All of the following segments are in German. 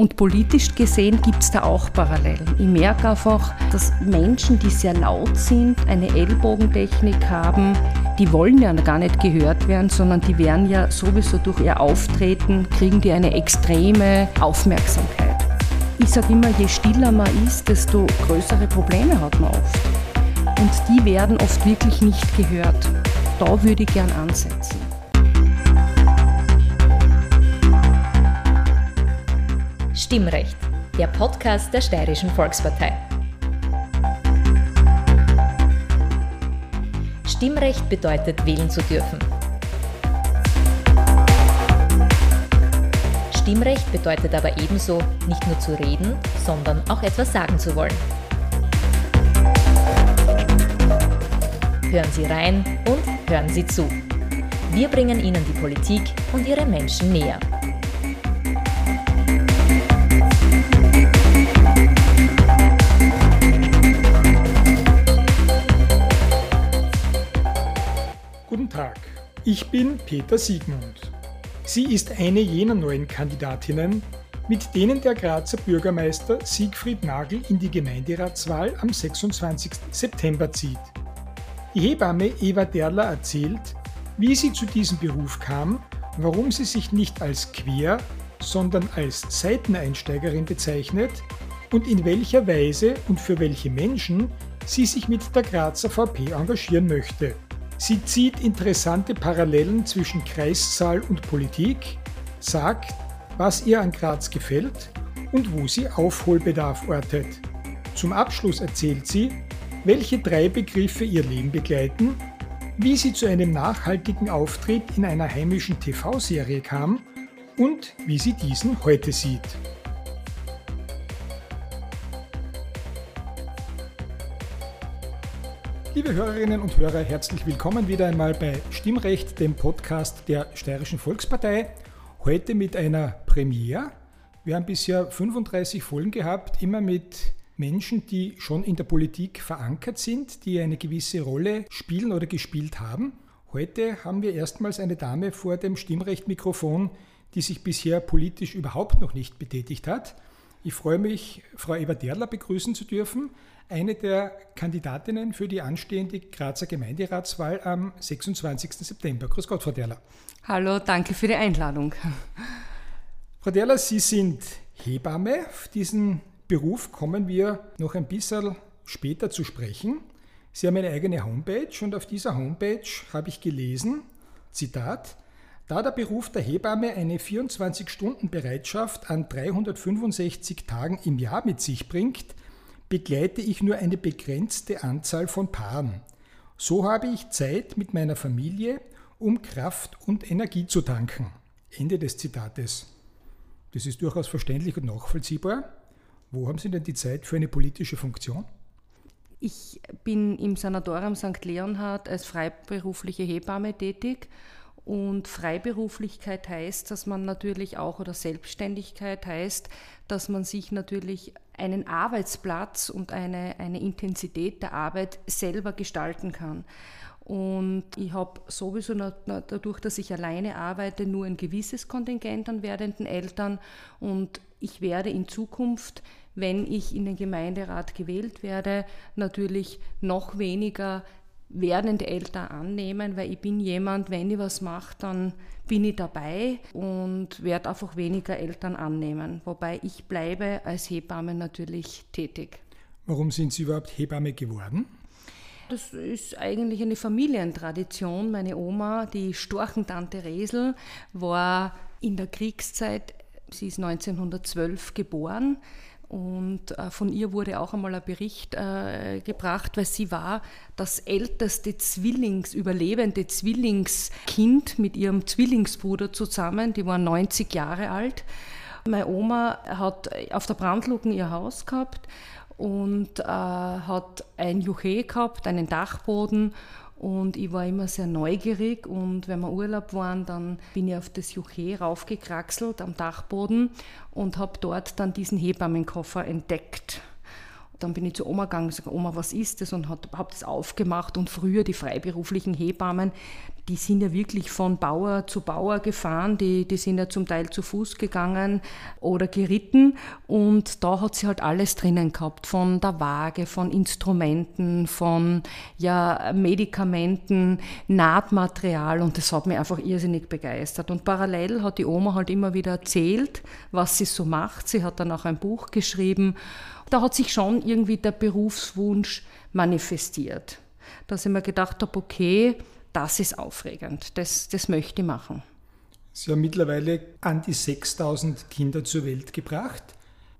Und politisch gesehen gibt es da auch Parallelen. Ich merke einfach, dass Menschen, die sehr laut sind, eine Ellbogentechnik haben, die wollen ja gar nicht gehört werden, sondern die werden ja sowieso durch ihr Auftreten, kriegen die eine extreme Aufmerksamkeit. Ich sage immer, je stiller man ist, desto größere Probleme hat man oft. Und die werden oft wirklich nicht gehört. Da würde ich gern ansetzen. Stimmrecht, der Podcast der Steirischen Volkspartei. Stimmrecht bedeutet, wählen zu dürfen. Stimmrecht bedeutet aber ebenso, nicht nur zu reden, sondern auch etwas sagen zu wollen. Hören Sie rein und hören Sie zu. Wir bringen Ihnen die Politik und ihre Menschen näher. Ich bin Peter Siegmund. Sie ist eine jener neuen Kandidatinnen, mit denen der Grazer Bürgermeister Siegfried Nagel in die Gemeinderatswahl am 26. September zieht. Die Hebamme Eva Derler erzählt, wie sie zu diesem Beruf kam, warum sie sich nicht als Quer, sondern als Seiteneinsteigerin bezeichnet und in welcher Weise und für welche Menschen sie sich mit der Grazer VP engagieren möchte. Sie zieht interessante Parallelen zwischen Kreissaal und Politik, sagt, was ihr an Graz gefällt und wo sie Aufholbedarf ortet. Zum Abschluss erzählt sie, welche drei Begriffe ihr Leben begleiten, wie sie zu einem nachhaltigen Auftritt in einer heimischen TV-Serie kam und wie sie diesen heute sieht. Liebe Hörerinnen und Hörer, herzlich willkommen wieder einmal bei Stimmrecht, dem Podcast der Steirischen Volkspartei. Heute mit einer Premiere. Wir haben bisher 35 Folgen gehabt, immer mit Menschen, die schon in der Politik verankert sind, die eine gewisse Rolle spielen oder gespielt haben. Heute haben wir erstmals eine Dame vor dem Stimmrechtmikrofon, die sich bisher politisch überhaupt noch nicht betätigt hat. Ich freue mich, Frau Eva Derler begrüßen zu dürfen eine der Kandidatinnen für die anstehende Grazer Gemeinderatswahl am 26. September. Grüß Gott, Frau Derler. Hallo, danke für die Einladung. Frau Derler, Sie sind Hebamme. Auf diesen Beruf kommen wir noch ein bisschen später zu sprechen. Sie haben eine eigene Homepage und auf dieser Homepage habe ich gelesen, Zitat, da der Beruf der Hebamme eine 24-Stunden-Bereitschaft an 365 Tagen im Jahr mit sich bringt, begleite ich nur eine begrenzte Anzahl von Paaren. So habe ich Zeit mit meiner Familie, um Kraft und Energie zu tanken. Ende des Zitates. Das ist durchaus verständlich und nachvollziehbar. Wo haben Sie denn die Zeit für eine politische Funktion? Ich bin im Sanatorium St. Leonhard als freiberufliche Hebamme tätig und Freiberuflichkeit heißt, dass man natürlich auch, oder Selbstständigkeit heißt, dass man sich natürlich einen Arbeitsplatz und eine, eine Intensität der Arbeit selber gestalten kann. Und ich habe sowieso dadurch, dass ich alleine arbeite, nur ein gewisses Kontingent an werdenden Eltern. Und ich werde in Zukunft, wenn ich in den Gemeinderat gewählt werde, natürlich noch weniger werdende Eltern annehmen, weil ich bin jemand, wenn ich was mache, dann bin ich dabei und werde einfach weniger Eltern annehmen. Wobei ich bleibe als Hebamme natürlich tätig. Warum sind Sie überhaupt Hebamme geworden? Das ist eigentlich eine Familientradition. Meine Oma, die Storchentante Resel, war in der Kriegszeit, sie ist 1912 geboren, und äh, von ihr wurde auch einmal ein Bericht äh, gebracht, weil sie war das älteste Zwillings, überlebende Zwillingskind mit ihrem Zwillingsbruder zusammen. Die waren 90 Jahre alt. Meine Oma hat auf der Brandluken ihr Haus gehabt und äh, hat ein Juche gehabt, einen Dachboden und ich war immer sehr neugierig und wenn wir Urlaub waren, dann bin ich auf das Juche raufgekraxelt am Dachboden und habe dort dann diesen Hebammenkoffer entdeckt. Dann bin ich zu Oma gegangen und gesagt, Oma, was ist das? Und habe das aufgemacht und früher die freiberuflichen Hebammen, die sind ja wirklich von Bauer zu Bauer gefahren, die, die sind ja zum Teil zu Fuß gegangen oder geritten und da hat sie halt alles drinnen gehabt, von der Waage, von Instrumenten, von ja, Medikamenten, Nahtmaterial und das hat mich einfach irrsinnig begeistert. Und parallel hat die Oma halt immer wieder erzählt, was sie so macht. Sie hat dann auch ein Buch geschrieben. Da hat sich schon irgendwie der Berufswunsch manifestiert. Dass ich mir gedacht habe, okay, das ist aufregend, das, das möchte ich machen. Sie haben mittlerweile an die 6000 Kinder zur Welt gebracht.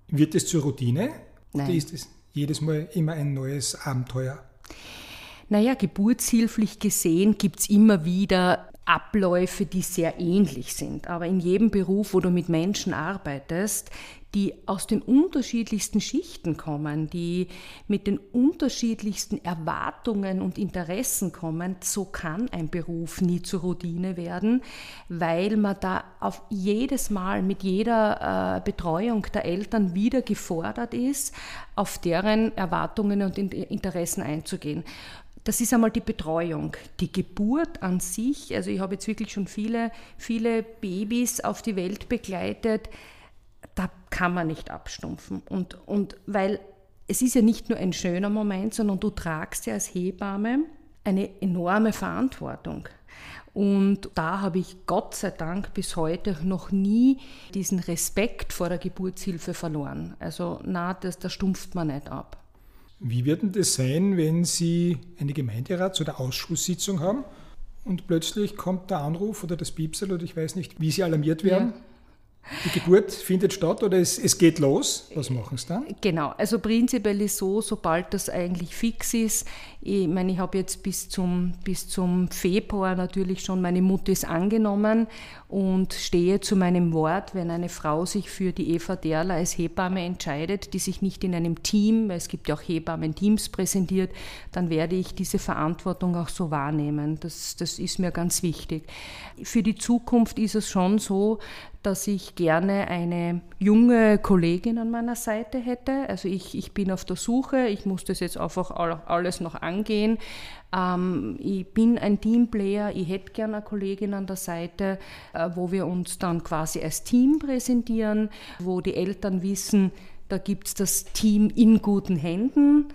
Wird es zur Routine Nein. oder ist es jedes Mal immer ein neues Abenteuer? Naja, geburtshilflich gesehen gibt es immer wieder Abläufe, die sehr ähnlich sind. Aber in jedem Beruf, wo du mit Menschen arbeitest, die aus den unterschiedlichsten Schichten kommen, die mit den unterschiedlichsten Erwartungen und Interessen kommen, so kann ein Beruf nie zur Routine werden, weil man da auf jedes Mal mit jeder äh, Betreuung der Eltern wieder gefordert ist, auf deren Erwartungen und Interessen einzugehen. Das ist einmal die Betreuung. Die Geburt an sich, also ich habe jetzt wirklich schon viele, viele Babys auf die Welt begleitet, da kann man nicht abstumpfen. Und, und weil es ist ja nicht nur ein schöner Moment, sondern du tragst ja als Hebamme eine enorme Verantwortung. Und da habe ich Gott sei Dank bis heute noch nie diesen Respekt vor der Geburtshilfe verloren. Also na, das, das stumpft man nicht ab. Wie wird denn das sein, wenn Sie eine Gemeinderats- oder Ausschusssitzung haben und plötzlich kommt der Anruf oder das Piepsel oder ich weiß nicht, wie Sie alarmiert werden? Ja die Geburt findet statt oder es, es geht los. Was machen Sie dann? Genau, also prinzipiell ist so, sobald das eigentlich fix ist, ich meine, ich habe jetzt bis zum, bis zum Februar natürlich schon meine Muttis angenommen und stehe zu meinem Wort, wenn eine Frau sich für die Eva Derler als Hebamme entscheidet, die sich nicht in einem Team, weil es gibt ja auch Hebammen-Teams präsentiert, dann werde ich diese Verantwortung auch so wahrnehmen. Das, das ist mir ganz wichtig. Für die Zukunft ist es schon so, dass ich gerne eine junge Kollegin an meiner Seite hätte. Also ich, ich bin auf der Suche, ich muss das jetzt einfach alles noch angehen. Ähm, ich bin ein Teamplayer, ich hätte gerne eine Kollegin an der Seite, äh, wo wir uns dann quasi als Team präsentieren, wo die Eltern wissen, da gibt es das Team in guten Händen.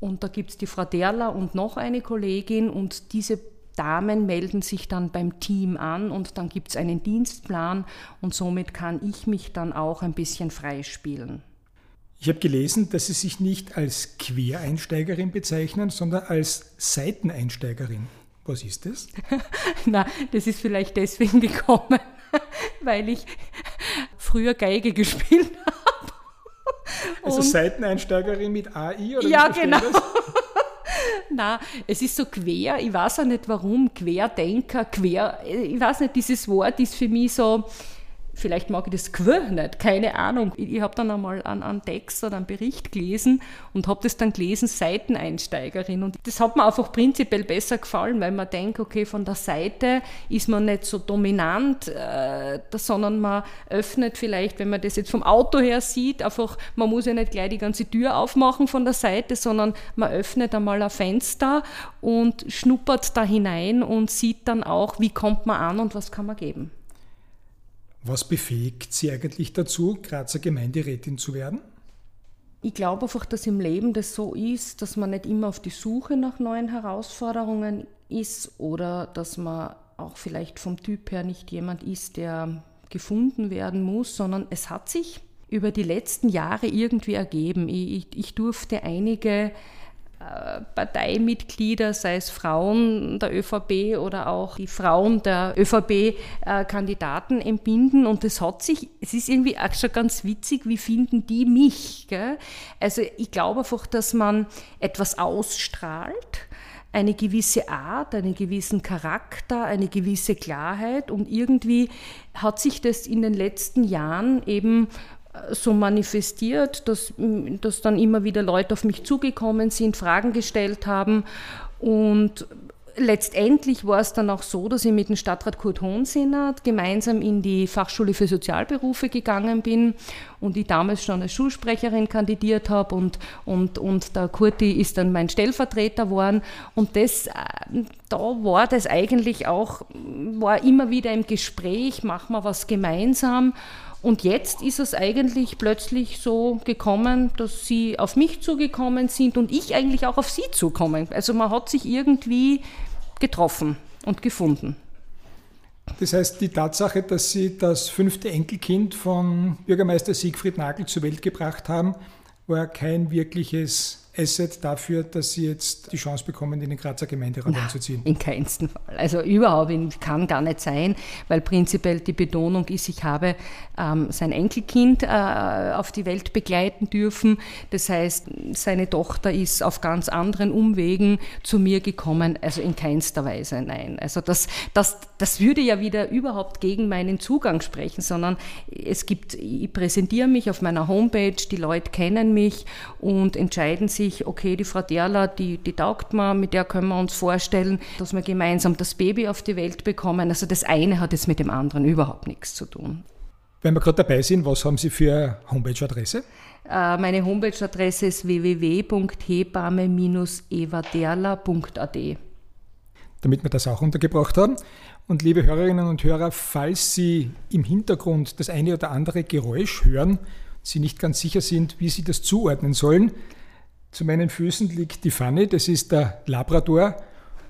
Und da gibt es die Frau Derler und noch eine Kollegin und diese Damen melden sich dann beim Team an und dann gibt es einen Dienstplan und somit kann ich mich dann auch ein bisschen freispielen. Ich habe gelesen, dass Sie sich nicht als Quereinsteigerin bezeichnen, sondern als Seiteneinsteigerin. Was ist das? Na, das ist vielleicht deswegen gekommen, weil ich früher Geige gespielt habe. Also Seiteneinsteigerin mit AI oder Ja, genau. Das? Na, es ist so quer, ich weiß auch nicht warum, Querdenker, quer, ich weiß nicht, dieses Wort ist für mich so, vielleicht mag ich das Quir nicht, keine Ahnung. Ich, ich habe dann einmal einen, einen Text oder einen Bericht gelesen und habe das dann gelesen, Seiteneinsteigerin. Und das hat mir einfach prinzipiell besser gefallen, weil man denkt, okay, von der Seite ist man nicht so dominant, äh, sondern man öffnet vielleicht, wenn man das jetzt vom Auto her sieht, einfach, man muss ja nicht gleich die ganze Tür aufmachen von der Seite, sondern man öffnet einmal ein Fenster und schnuppert da hinein und sieht dann auch, wie kommt man an und was kann man geben. Was befähigt Sie eigentlich dazu, Grazer Gemeinderätin zu werden? Ich glaube einfach, dass im Leben das so ist, dass man nicht immer auf die Suche nach neuen Herausforderungen ist oder dass man auch vielleicht vom Typ her nicht jemand ist, der gefunden werden muss, sondern es hat sich über die letzten Jahre irgendwie ergeben. Ich, ich, ich durfte einige Parteimitglieder, sei es Frauen der ÖVP oder auch die Frauen der ÖVP-Kandidaten entbinden. Und es hat sich, es ist irgendwie auch schon ganz witzig, wie finden die mich? Gell? Also ich glaube einfach, dass man etwas ausstrahlt, eine gewisse Art, einen gewissen Charakter, eine gewisse Klarheit und irgendwie hat sich das in den letzten Jahren eben so manifestiert, dass, dass dann immer wieder Leute auf mich zugekommen sind, Fragen gestellt haben. Und letztendlich war es dann auch so, dass ich mit dem Stadtrat Kurt Hohensinner gemeinsam in die Fachschule für Sozialberufe gegangen bin und ich damals schon als Schulsprecherin kandidiert habe und, und, und der Kurti ist dann mein Stellvertreter geworden. Und das, äh, da war das eigentlich auch, war immer wieder im Gespräch, machen wir was gemeinsam und jetzt ist es eigentlich plötzlich so gekommen, dass sie auf mich zugekommen sind und ich eigentlich auch auf sie zukommen. Also man hat sich irgendwie getroffen und gefunden. Das heißt, die Tatsache, dass Sie das fünfte Enkelkind von Bürgermeister Siegfried Nagel zur Welt gebracht haben, war kein wirkliches Asset dafür, dass Sie jetzt die Chance bekommen, in den Grazer Gemeinderat Na, einzuziehen? In keinsten Fall. Also überhaupt kann gar nicht sein, weil prinzipiell die Betonung ist, ich habe ähm, sein Enkelkind äh, auf die Welt begleiten dürfen. Das heißt, seine Tochter ist auf ganz anderen Umwegen zu mir gekommen. Also in keinster Weise nein. Also das, das, das würde ja wieder überhaupt gegen meinen Zugang sprechen, sondern es gibt, ich präsentiere mich auf meiner Homepage, die Leute kennen mich und entscheiden sich, sich, okay, die Frau Derler, die, die taugt mir, mit der können wir uns vorstellen, dass wir gemeinsam das Baby auf die Welt bekommen. Also das eine hat jetzt mit dem anderen überhaupt nichts zu tun. Wenn wir gerade dabei sind, was haben Sie für Homepage-Adresse? Äh, meine Homepage-Adresse ist www.hebamme-evaderla.at. Damit wir das auch untergebracht haben. Und liebe Hörerinnen und Hörer, falls Sie im Hintergrund das eine oder andere Geräusch hören, Sie nicht ganz sicher sind, wie Sie das zuordnen sollen, zu meinen Füßen liegt die Fanny, das ist der Labrador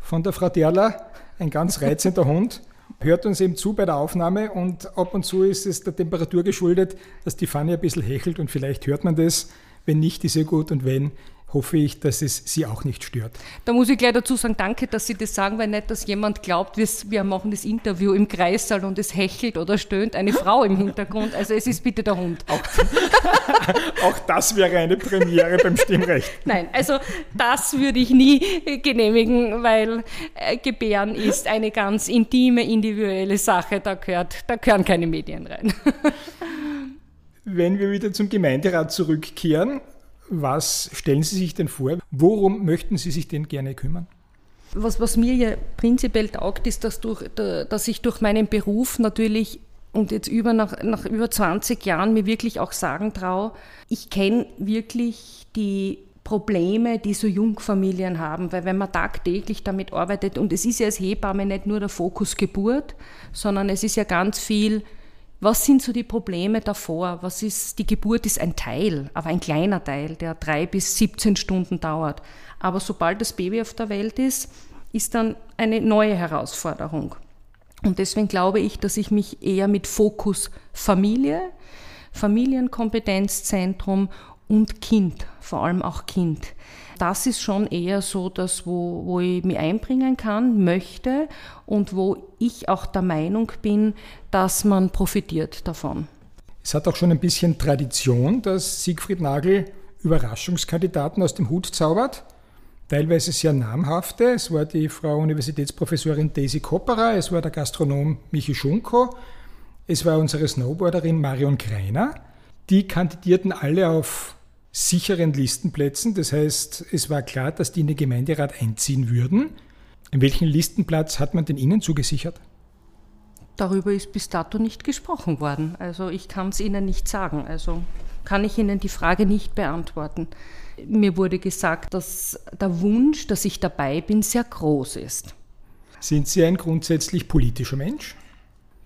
von der Frau Derler, ein ganz reizender Hund. Hört uns eben zu bei der Aufnahme und ab und zu ist es der Temperatur geschuldet, dass die Fanny ein bisschen hechelt und vielleicht hört man das. Wenn nicht, ist ja gut und wenn, hoffe ich, dass es Sie auch nicht stört. Da muss ich gleich dazu sagen, danke, dass Sie das sagen, weil nicht, dass jemand glaubt, wir machen das Interview im Kreissaal und es hechelt oder stöhnt eine Frau im Hintergrund. Also es ist bitte der Hund. Auch, auch das wäre eine Premiere beim Stimmrecht. Nein, also das würde ich nie genehmigen, weil äh, Gebären ist eine ganz intime, individuelle Sache. Da, gehört, da gehören keine Medien rein. Wenn wir wieder zum Gemeinderat zurückkehren, was stellen Sie sich denn vor? Worum möchten Sie sich denn gerne kümmern? Was, was mir ja prinzipiell taugt, ist, dass, durch, dass ich durch meinen Beruf natürlich und jetzt über nach, nach über 20 Jahren mir wirklich auch sagen traue, ich kenne wirklich die Probleme, die so Jungfamilien haben, weil wenn man tagtäglich damit arbeitet und es ist ja als Hebamme nicht nur der Fokus Geburt, sondern es ist ja ganz viel was sind so die Probleme davor? Was ist, die Geburt ist ein Teil, aber ein kleiner Teil, der drei bis 17 Stunden dauert. Aber sobald das Baby auf der Welt ist, ist dann eine neue Herausforderung. Und deswegen glaube ich, dass ich mich eher mit Fokus Familie, Familienkompetenzzentrum und Kind, vor allem auch Kind, das ist schon eher so das, wo, wo ich mich einbringen kann, möchte und wo ich auch der Meinung bin, dass man profitiert davon. Es hat auch schon ein bisschen Tradition, dass Siegfried Nagel Überraschungskandidaten aus dem Hut zaubert. Teilweise sehr namhafte. Es war die Frau Universitätsprofessorin Daisy Kopperer, es war der Gastronom Michi Schunko, es war unsere Snowboarderin Marion Greiner. Die kandidierten alle auf sicheren Listenplätzen. Das heißt, es war klar, dass die in den Gemeinderat einziehen würden. In welchen Listenplatz hat man denn Ihnen zugesichert? Darüber ist bis dato nicht gesprochen worden. Also ich kann es Ihnen nicht sagen. Also kann ich Ihnen die Frage nicht beantworten. Mir wurde gesagt, dass der Wunsch, dass ich dabei bin, sehr groß ist. Sind Sie ein grundsätzlich politischer Mensch?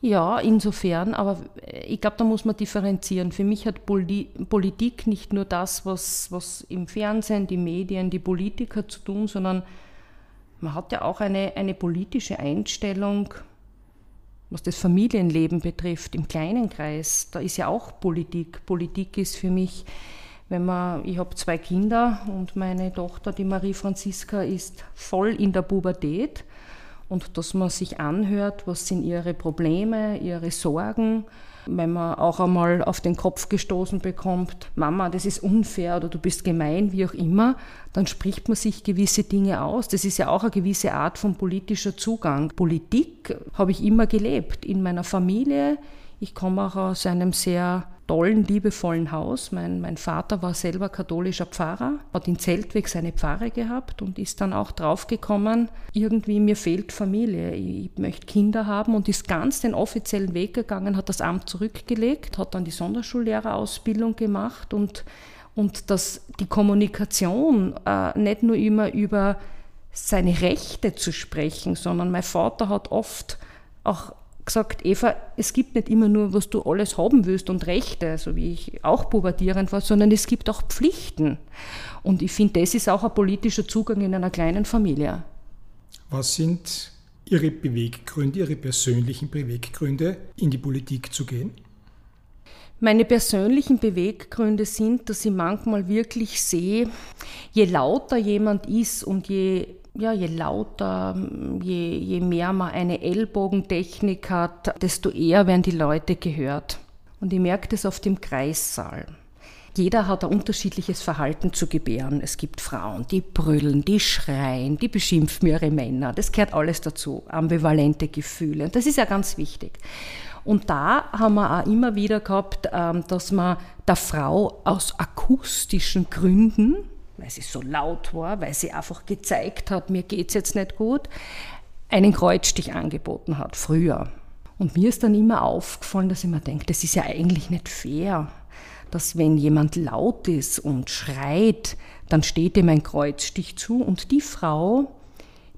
Ja, insofern, aber ich glaube, da muss man differenzieren. Für mich hat Politik nicht nur das, was, was im Fernsehen, die Medien, die Politiker zu tun, sondern man hat ja auch eine, eine politische Einstellung, was das Familienleben betrifft, im kleinen Kreis. Da ist ja auch Politik. Politik ist für mich, wenn man, ich habe zwei Kinder und meine Tochter, die Marie Franziska, ist voll in der Pubertät und dass man sich anhört, was sind ihre Probleme, ihre Sorgen. Wenn man auch einmal auf den Kopf gestoßen bekommt, Mama, das ist unfair oder du bist gemein, wie auch immer, dann spricht man sich gewisse Dinge aus. Das ist ja auch eine gewisse Art von politischer Zugang. Politik habe ich immer gelebt, in meiner Familie. Ich komme auch aus einem sehr tollen, liebevollen Haus. Mein, mein Vater war selber katholischer Pfarrer, hat in Zeltweg seine Pfarre gehabt und ist dann auch draufgekommen, irgendwie mir fehlt Familie, ich möchte Kinder haben und ist ganz den offiziellen Weg gegangen, hat das Amt zurückgelegt, hat dann die Sonderschullehrerausbildung gemacht und, und dass die Kommunikation äh, nicht nur immer über seine Rechte zu sprechen, sondern mein Vater hat oft auch gesagt, Eva, es gibt nicht immer nur, was du alles haben willst und Rechte, so wie ich auch pubertierend war, sondern es gibt auch Pflichten. Und ich finde, das ist auch ein politischer Zugang in einer kleinen Familie. Was sind Ihre Beweggründe, Ihre persönlichen Beweggründe, in die Politik zu gehen? Meine persönlichen Beweggründe sind, dass ich manchmal wirklich sehe, je lauter jemand ist und je ja, je lauter, je, je mehr man eine Ellbogentechnik hat, desto eher werden die Leute gehört. Und ich merke das auf dem Kreissaal. Jeder hat ein unterschiedliches Verhalten zu gebären. Es gibt Frauen, die brüllen, die schreien, die beschimpfen ihre Männer. Das gehört alles dazu. Ambivalente Gefühle. Das ist ja ganz wichtig. Und da haben wir auch immer wieder gehabt, ähm, dass man der Frau aus akustischen Gründen weil sie so laut war, weil sie einfach gezeigt hat, mir geht es jetzt nicht gut, einen Kreuzstich angeboten hat, früher. Und mir ist dann immer aufgefallen, dass ich mir denke, das ist ja eigentlich nicht fair, dass wenn jemand laut ist und schreit, dann steht ihm ein Kreuzstich zu und die Frau,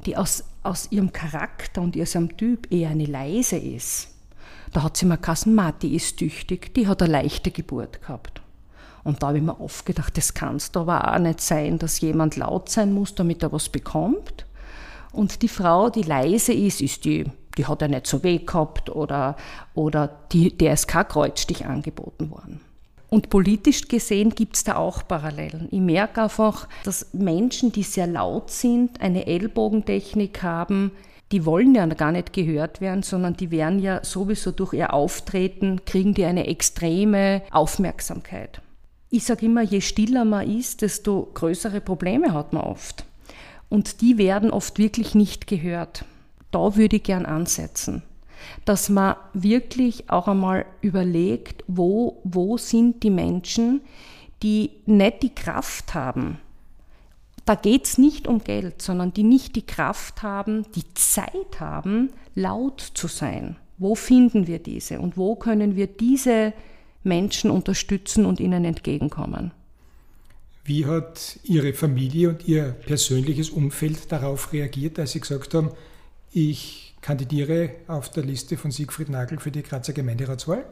die aus, aus ihrem Charakter und ihrem Typ eher eine leise ist, da hat sie mir gesagt, die ist tüchtig, die hat eine leichte Geburt gehabt. Und da habe ich mir oft gedacht, das kann es aber auch nicht sein, dass jemand laut sein muss, damit er was bekommt. Und die Frau, die leise ist, ist die, die hat ja nicht so weh gehabt oder, oder die, der ist kein Kreuzstich angeboten worden. Und politisch gesehen gibt es da auch Parallelen. Ich merke einfach, dass Menschen, die sehr laut sind, eine Ellbogentechnik haben, die wollen ja gar nicht gehört werden, sondern die werden ja sowieso durch ihr Auftreten, kriegen die eine extreme Aufmerksamkeit. Ich sage immer, je stiller man ist, desto größere Probleme hat man oft. Und die werden oft wirklich nicht gehört. Da würde ich gern ansetzen. Dass man wirklich auch einmal überlegt, wo, wo sind die Menschen, die nicht die Kraft haben. Da geht es nicht um Geld, sondern die nicht die Kraft haben, die Zeit haben, laut zu sein. Wo finden wir diese und wo können wir diese Menschen unterstützen und ihnen entgegenkommen. Wie hat Ihre Familie und Ihr persönliches Umfeld darauf reagiert, als Sie gesagt haben, ich kandidiere auf der Liste von Siegfried Nagel für die Grazer Gemeinderatswahl?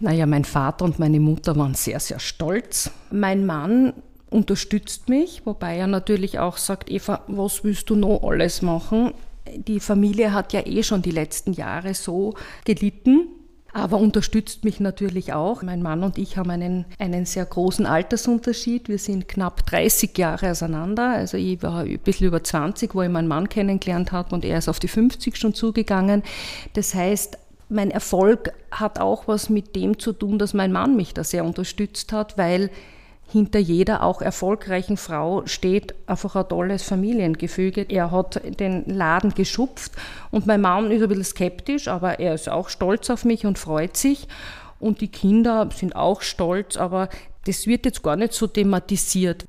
Naja, mein Vater und meine Mutter waren sehr, sehr stolz. Mein Mann unterstützt mich, wobei er natürlich auch sagt, Eva, was willst du noch alles machen? Die Familie hat ja eh schon die letzten Jahre so gelitten aber unterstützt mich natürlich auch. Mein Mann und ich haben einen, einen sehr großen Altersunterschied. Wir sind knapp 30 Jahre auseinander. Also ich war ein bisschen über 20, wo ich meinen Mann kennengelernt habe und er ist auf die 50 schon zugegangen. Das heißt, mein Erfolg hat auch was mit dem zu tun, dass mein Mann mich da sehr unterstützt hat, weil hinter jeder auch erfolgreichen Frau steht einfach ein tolles Familiengefüge. Er hat den Laden geschupft und mein Mann ist ein bisschen skeptisch, aber er ist auch stolz auf mich und freut sich. Und die Kinder sind auch stolz, aber das wird jetzt gar nicht so thematisiert.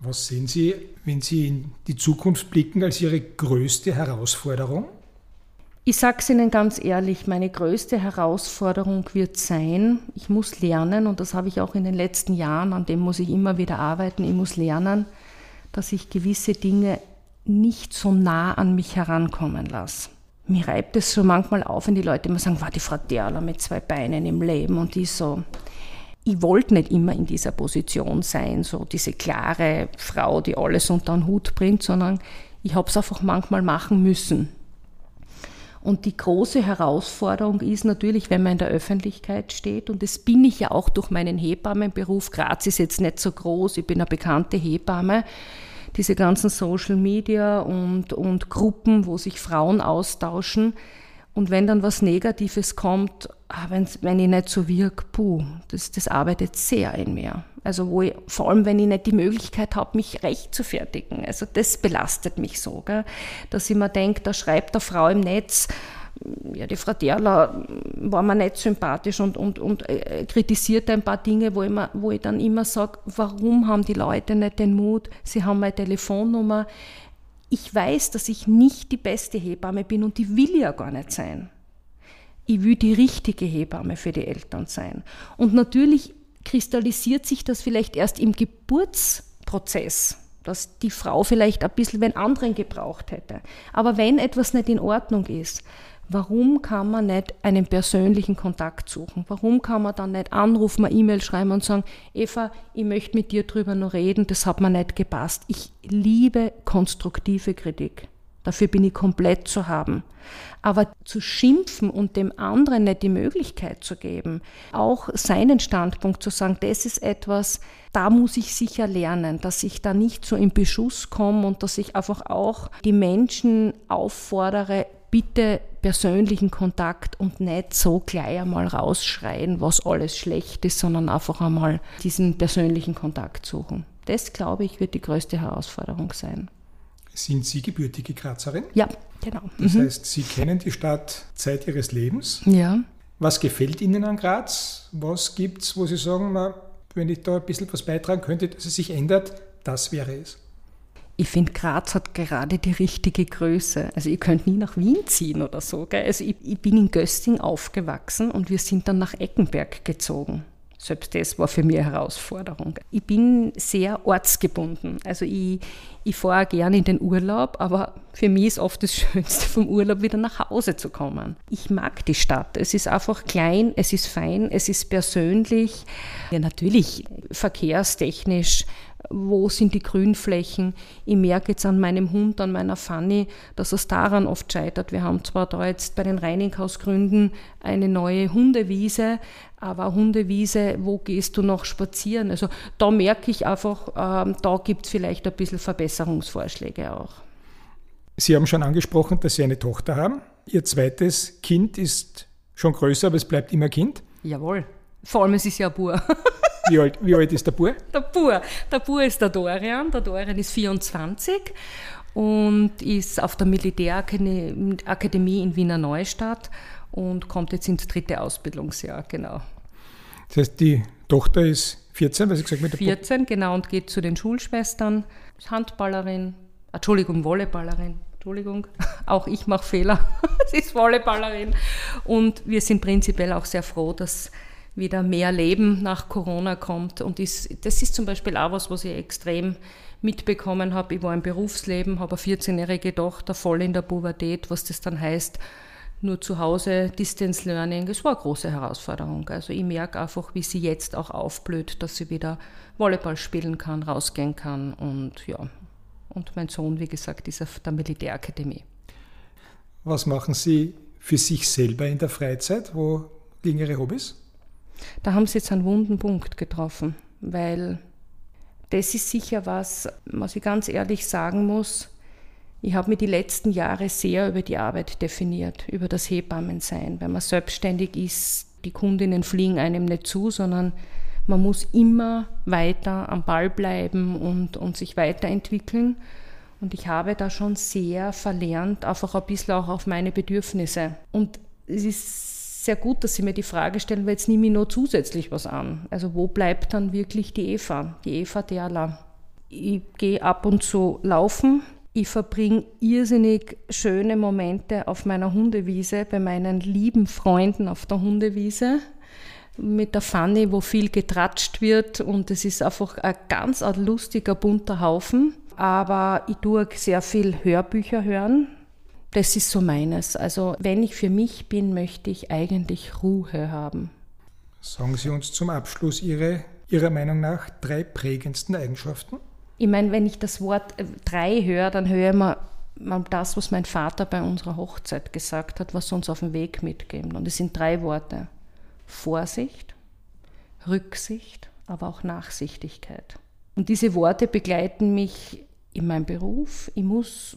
Was sehen Sie, wenn Sie in die Zukunft blicken, als Ihre größte Herausforderung? Ich sage es Ihnen ganz ehrlich, meine größte Herausforderung wird sein, ich muss lernen, und das habe ich auch in den letzten Jahren, an dem muss ich immer wieder arbeiten, ich muss lernen, dass ich gewisse Dinge nicht so nah an mich herankommen lasse. Mir reibt es so manchmal auf, wenn die Leute immer sagen, war die Frau Derler mit zwei Beinen im Leben und die so. Ich wollte nicht immer in dieser Position sein, so diese klare Frau, die alles unter den Hut bringt, sondern ich habe es einfach manchmal machen müssen. Und die große Herausforderung ist natürlich, wenn man in der Öffentlichkeit steht, und das bin ich ja auch durch meinen Hebammenberuf, Graz ist jetzt nicht so groß, ich bin eine bekannte Hebamme, diese ganzen Social Media und, und Gruppen, wo sich Frauen austauschen. Und wenn dann was Negatives kommt, ah, wenn ich nicht so wirke, puh, das, das arbeitet sehr in mir. Also wo ich, vor allem, wenn ich nicht die Möglichkeit habe, mich recht zu fertigen. Also das belastet mich so, gell? dass ich mir denke, da schreibt eine Frau im Netz, ja, die Frau Derler war mir nicht sympathisch und, und, und äh, kritisiert ein paar Dinge, wo ich, mir, wo ich dann immer sage, warum haben die Leute nicht den Mut? Sie haben meine Telefonnummer. Ich weiß, dass ich nicht die beste Hebamme bin und die will ja gar nicht sein. Ich will die richtige Hebamme für die Eltern sein. Und natürlich kristallisiert sich das vielleicht erst im Geburtsprozess dass die Frau vielleicht ein bisschen wenn anderen gebraucht hätte. Aber wenn etwas nicht in Ordnung ist, warum kann man nicht einen persönlichen Kontakt suchen? Warum kann man dann nicht anrufen, eine E-Mail schreiben und sagen, Eva, ich möchte mit dir drüber noch reden, das hat mir nicht gepasst. Ich liebe konstruktive Kritik. Dafür bin ich komplett zu haben. Aber zu schimpfen und dem anderen nicht die Möglichkeit zu geben, auch seinen Standpunkt zu sagen, das ist etwas, da muss ich sicher lernen, dass ich da nicht so in Beschuss komme und dass ich einfach auch die Menschen auffordere, bitte persönlichen Kontakt und nicht so gleich einmal rausschreien, was alles schlecht ist, sondern einfach einmal diesen persönlichen Kontakt suchen. Das, glaube ich, wird die größte Herausforderung sein. Sind Sie gebürtige Grazerin? Ja, genau. Das mhm. heißt, Sie kennen die Stadt Zeit Ihres Lebens. Ja. Was gefällt Ihnen an Graz? Was gibt es, wo Sie sagen, wenn ich da ein bisschen was beitragen könnte, dass es sich ändert, das wäre es? Ich finde, Graz hat gerade die richtige Größe. Also ihr könnt nie nach Wien ziehen oder so. Gell? Also ich, ich bin in Gösting aufgewachsen und wir sind dann nach Eckenberg gezogen. Selbst das war für mich eine Herausforderung. Ich bin sehr ortsgebunden. Also ich, ich fahre gerne in den Urlaub, aber für mich ist oft das Schönste vom Urlaub wieder nach Hause zu kommen. Ich mag die Stadt. Es ist einfach klein, es ist fein, es ist persönlich. Ja, natürlich verkehrstechnisch wo sind die Grünflächen. Ich merke jetzt an meinem Hund, an meiner Fanny, dass es daran oft scheitert. Wir haben zwar da jetzt bei den Reininghausgründen eine neue Hundewiese, aber Hundewiese, wo gehst du noch spazieren? Also da merke ich einfach, ähm, da gibt es vielleicht ein bisschen Verbesserungsvorschläge auch. Sie haben schon angesprochen, dass Sie eine Tochter haben. Ihr zweites Kind ist schon größer, aber es bleibt immer Kind. Jawohl. Vor allem, es ist ja ein Bur. Wie alt, wie alt ist der Bur? Der Bur. Der Bur ist der Dorian. Der Dorian ist 24 und ist auf der Militärakademie in Wiener Neustadt und kommt jetzt ins dritte Ausbildungsjahr, genau. Das heißt, die Tochter ist 14, was ich gesagt mit der 14, genau, und geht zu den Schulschwestern, ist Handballerin, Entschuldigung, Volleyballerin, Entschuldigung, auch ich mache Fehler, sie ist Volleyballerin und wir sind prinzipiell auch sehr froh, dass wieder mehr Leben nach Corona kommt. Und das, das ist zum Beispiel auch was, was ich extrem mitbekommen habe. Ich war im Berufsleben, habe eine 14-jährige Tochter voll in der Pubertät, was das dann heißt, nur zu Hause Distance Learning, das war eine große Herausforderung. Also ich merke einfach, wie sie jetzt auch aufblüht, dass sie wieder Volleyball spielen kann, rausgehen kann und ja. Und mein Sohn, wie gesagt, ist auf der Militärakademie. Was machen Sie für sich selber in der Freizeit? Wo liegen Ihre Hobbys? Da haben Sie jetzt einen wunden Punkt getroffen, weil das ist sicher was, was ich ganz ehrlich sagen muss. Ich habe mir die letzten Jahre sehr über die Arbeit definiert, über das Hebammensein. Wenn man selbstständig ist, die Kundinnen fliegen einem nicht zu, sondern man muss immer weiter am Ball bleiben und, und sich weiterentwickeln. Und ich habe da schon sehr verlernt, einfach ein bisschen auch auf meine Bedürfnisse. Und es ist sehr gut, dass Sie mir die Frage stellen, weil jetzt nehme ich noch zusätzlich was an. Also wo bleibt dann wirklich die Eva, die Eva Derla? Ich gehe ab und zu laufen. Ich verbringe irrsinnig schöne Momente auf meiner Hundewiese, bei meinen lieben Freunden auf der Hundewiese mit der Fanny, wo viel getratscht wird und es ist einfach ein ganz lustiger, bunter Haufen. Aber ich tue sehr viel Hörbücher hören, das ist so meines. Also wenn ich für mich bin, möchte ich eigentlich Ruhe haben. Sagen Sie uns zum Abschluss Ihre, Ihrer Meinung nach drei prägendsten Eigenschaften? Ich meine, wenn ich das Wort äh, drei höre, dann höre ich mal, das, was mein Vater bei unserer Hochzeit gesagt hat, was uns auf den Weg mitgeben. Und es sind drei Worte. Vorsicht, Rücksicht, aber auch Nachsichtigkeit. Und diese Worte begleiten mich in meinem Beruf. Ich muss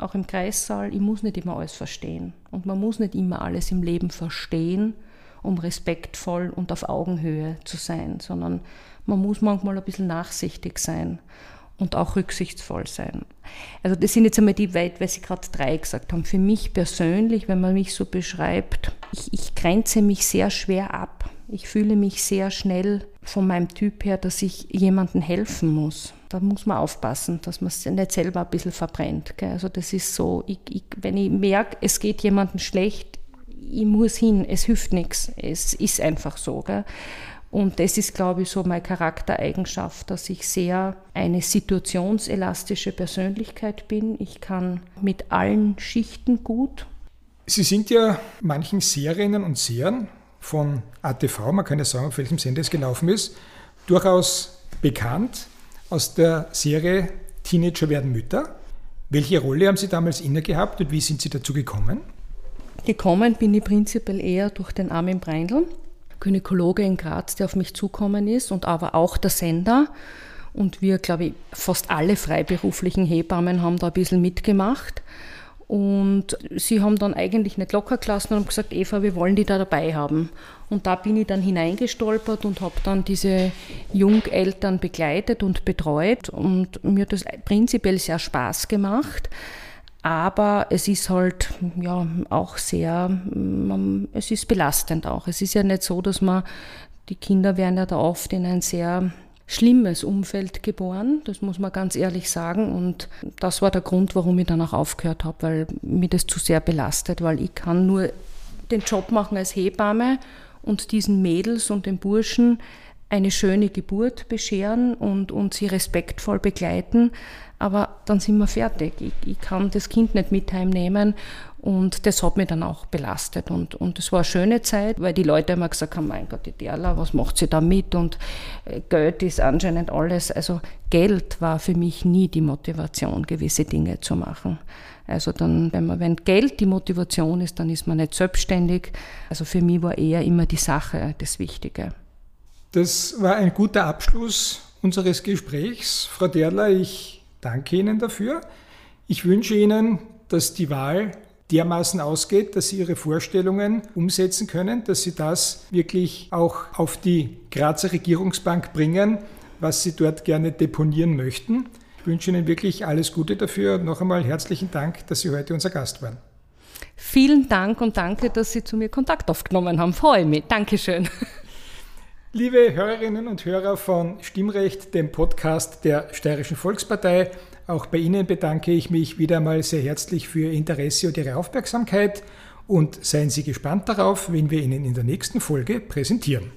auch im Kreissaal, ich muss nicht immer alles verstehen. Und man muss nicht immer alles im Leben verstehen, um respektvoll und auf Augenhöhe zu sein, sondern man muss manchmal ein bisschen nachsichtig sein. und auch rücksichtsvoll sein. Also das sind jetzt einmal die weit, weil Sie gerade drei gesagt haben. Für mich persönlich, wenn man mich so beschreibt, ich, ich grenze mich sehr schwer ab. Ich fühle mich sehr schnell von meinem Typ her, dass ich jemandem helfen muss. Da muss man aufpassen, dass man es nicht selber ein bisschen verbrennt. Gell? Also das ist so, ich, ich, wenn ich merke, es geht jemandem schlecht, ich muss hin, es hilft nichts. Es ist einfach so. Gell? Und das ist, glaube ich, so meine Charaktereigenschaft, dass ich sehr eine situationselastische Persönlichkeit bin. Ich kann mit allen Schichten gut. Sie sind ja manchen Seherinnen und Sehern von ATV, man kann ja sagen, auf welchem Sender es gelaufen ist, durchaus bekannt aus der Serie Teenager werden Mütter. Welche Rolle haben Sie damals inne gehabt und wie sind Sie dazu gekommen? Gekommen bin ich prinzipiell eher durch den Armin Breindl, Gynäkologe in Graz, der auf mich zukommen ist und aber auch der Sender. Und wir, glaube ich, fast alle freiberuflichen Hebammen haben da ein bisschen mitgemacht. Und sie haben dann eigentlich nicht locker gelassen und haben gesagt, Eva, wir wollen die da dabei haben. Und da bin ich dann hineingestolpert und habe dann diese Jungeltern begleitet und betreut. Und mir hat das prinzipiell sehr Spaß gemacht. Aber es ist halt ja auch sehr, es ist belastend auch. Es ist ja nicht so, dass man, die Kinder werden ja da oft in ein sehr schlimmes Umfeld geboren, das muss man ganz ehrlich sagen. Und das war der Grund, warum ich dann auch aufgehört habe, weil mir das zu sehr belastet, weil ich kann nur den Job machen als Hebamme und diesen Mädels und den Burschen eine schöne Geburt bescheren und, und sie respektvoll begleiten aber dann sind wir fertig. Ich, ich kann das Kind nicht mit heimnehmen und das hat mich dann auch belastet. Und, und es war eine schöne Zeit, weil die Leute immer gesagt haben, mein Gott, die Derla, was macht sie da mit? Und äh, Geld ist anscheinend alles. Also Geld war für mich nie die Motivation, gewisse Dinge zu machen. Also dann, wenn man, wenn Geld die Motivation ist, dann ist man nicht selbstständig. Also für mich war eher immer die Sache das Wichtige. Das war ein guter Abschluss unseres Gesprächs. Frau Derler, ich danke Ihnen dafür. Ich wünsche Ihnen, dass die Wahl dermaßen ausgeht, dass Sie Ihre Vorstellungen umsetzen können, dass Sie das wirklich auch auf die Grazer Regierungsbank bringen, was Sie dort gerne deponieren möchten. Ich wünsche Ihnen wirklich alles Gute dafür noch einmal herzlichen Dank, dass Sie heute unser Gast waren. Vielen Dank und danke, dass Sie zu mir Kontakt aufgenommen haben. Freue mich. Dankeschön. Liebe Hörerinnen und Hörer von Stimmrecht, dem Podcast der Steirischen Volkspartei, auch bei Ihnen bedanke ich mich wieder einmal sehr herzlich für Ihr Interesse und Ihre Aufmerksamkeit und seien Sie gespannt darauf, wen wir Ihnen in der nächsten Folge präsentieren.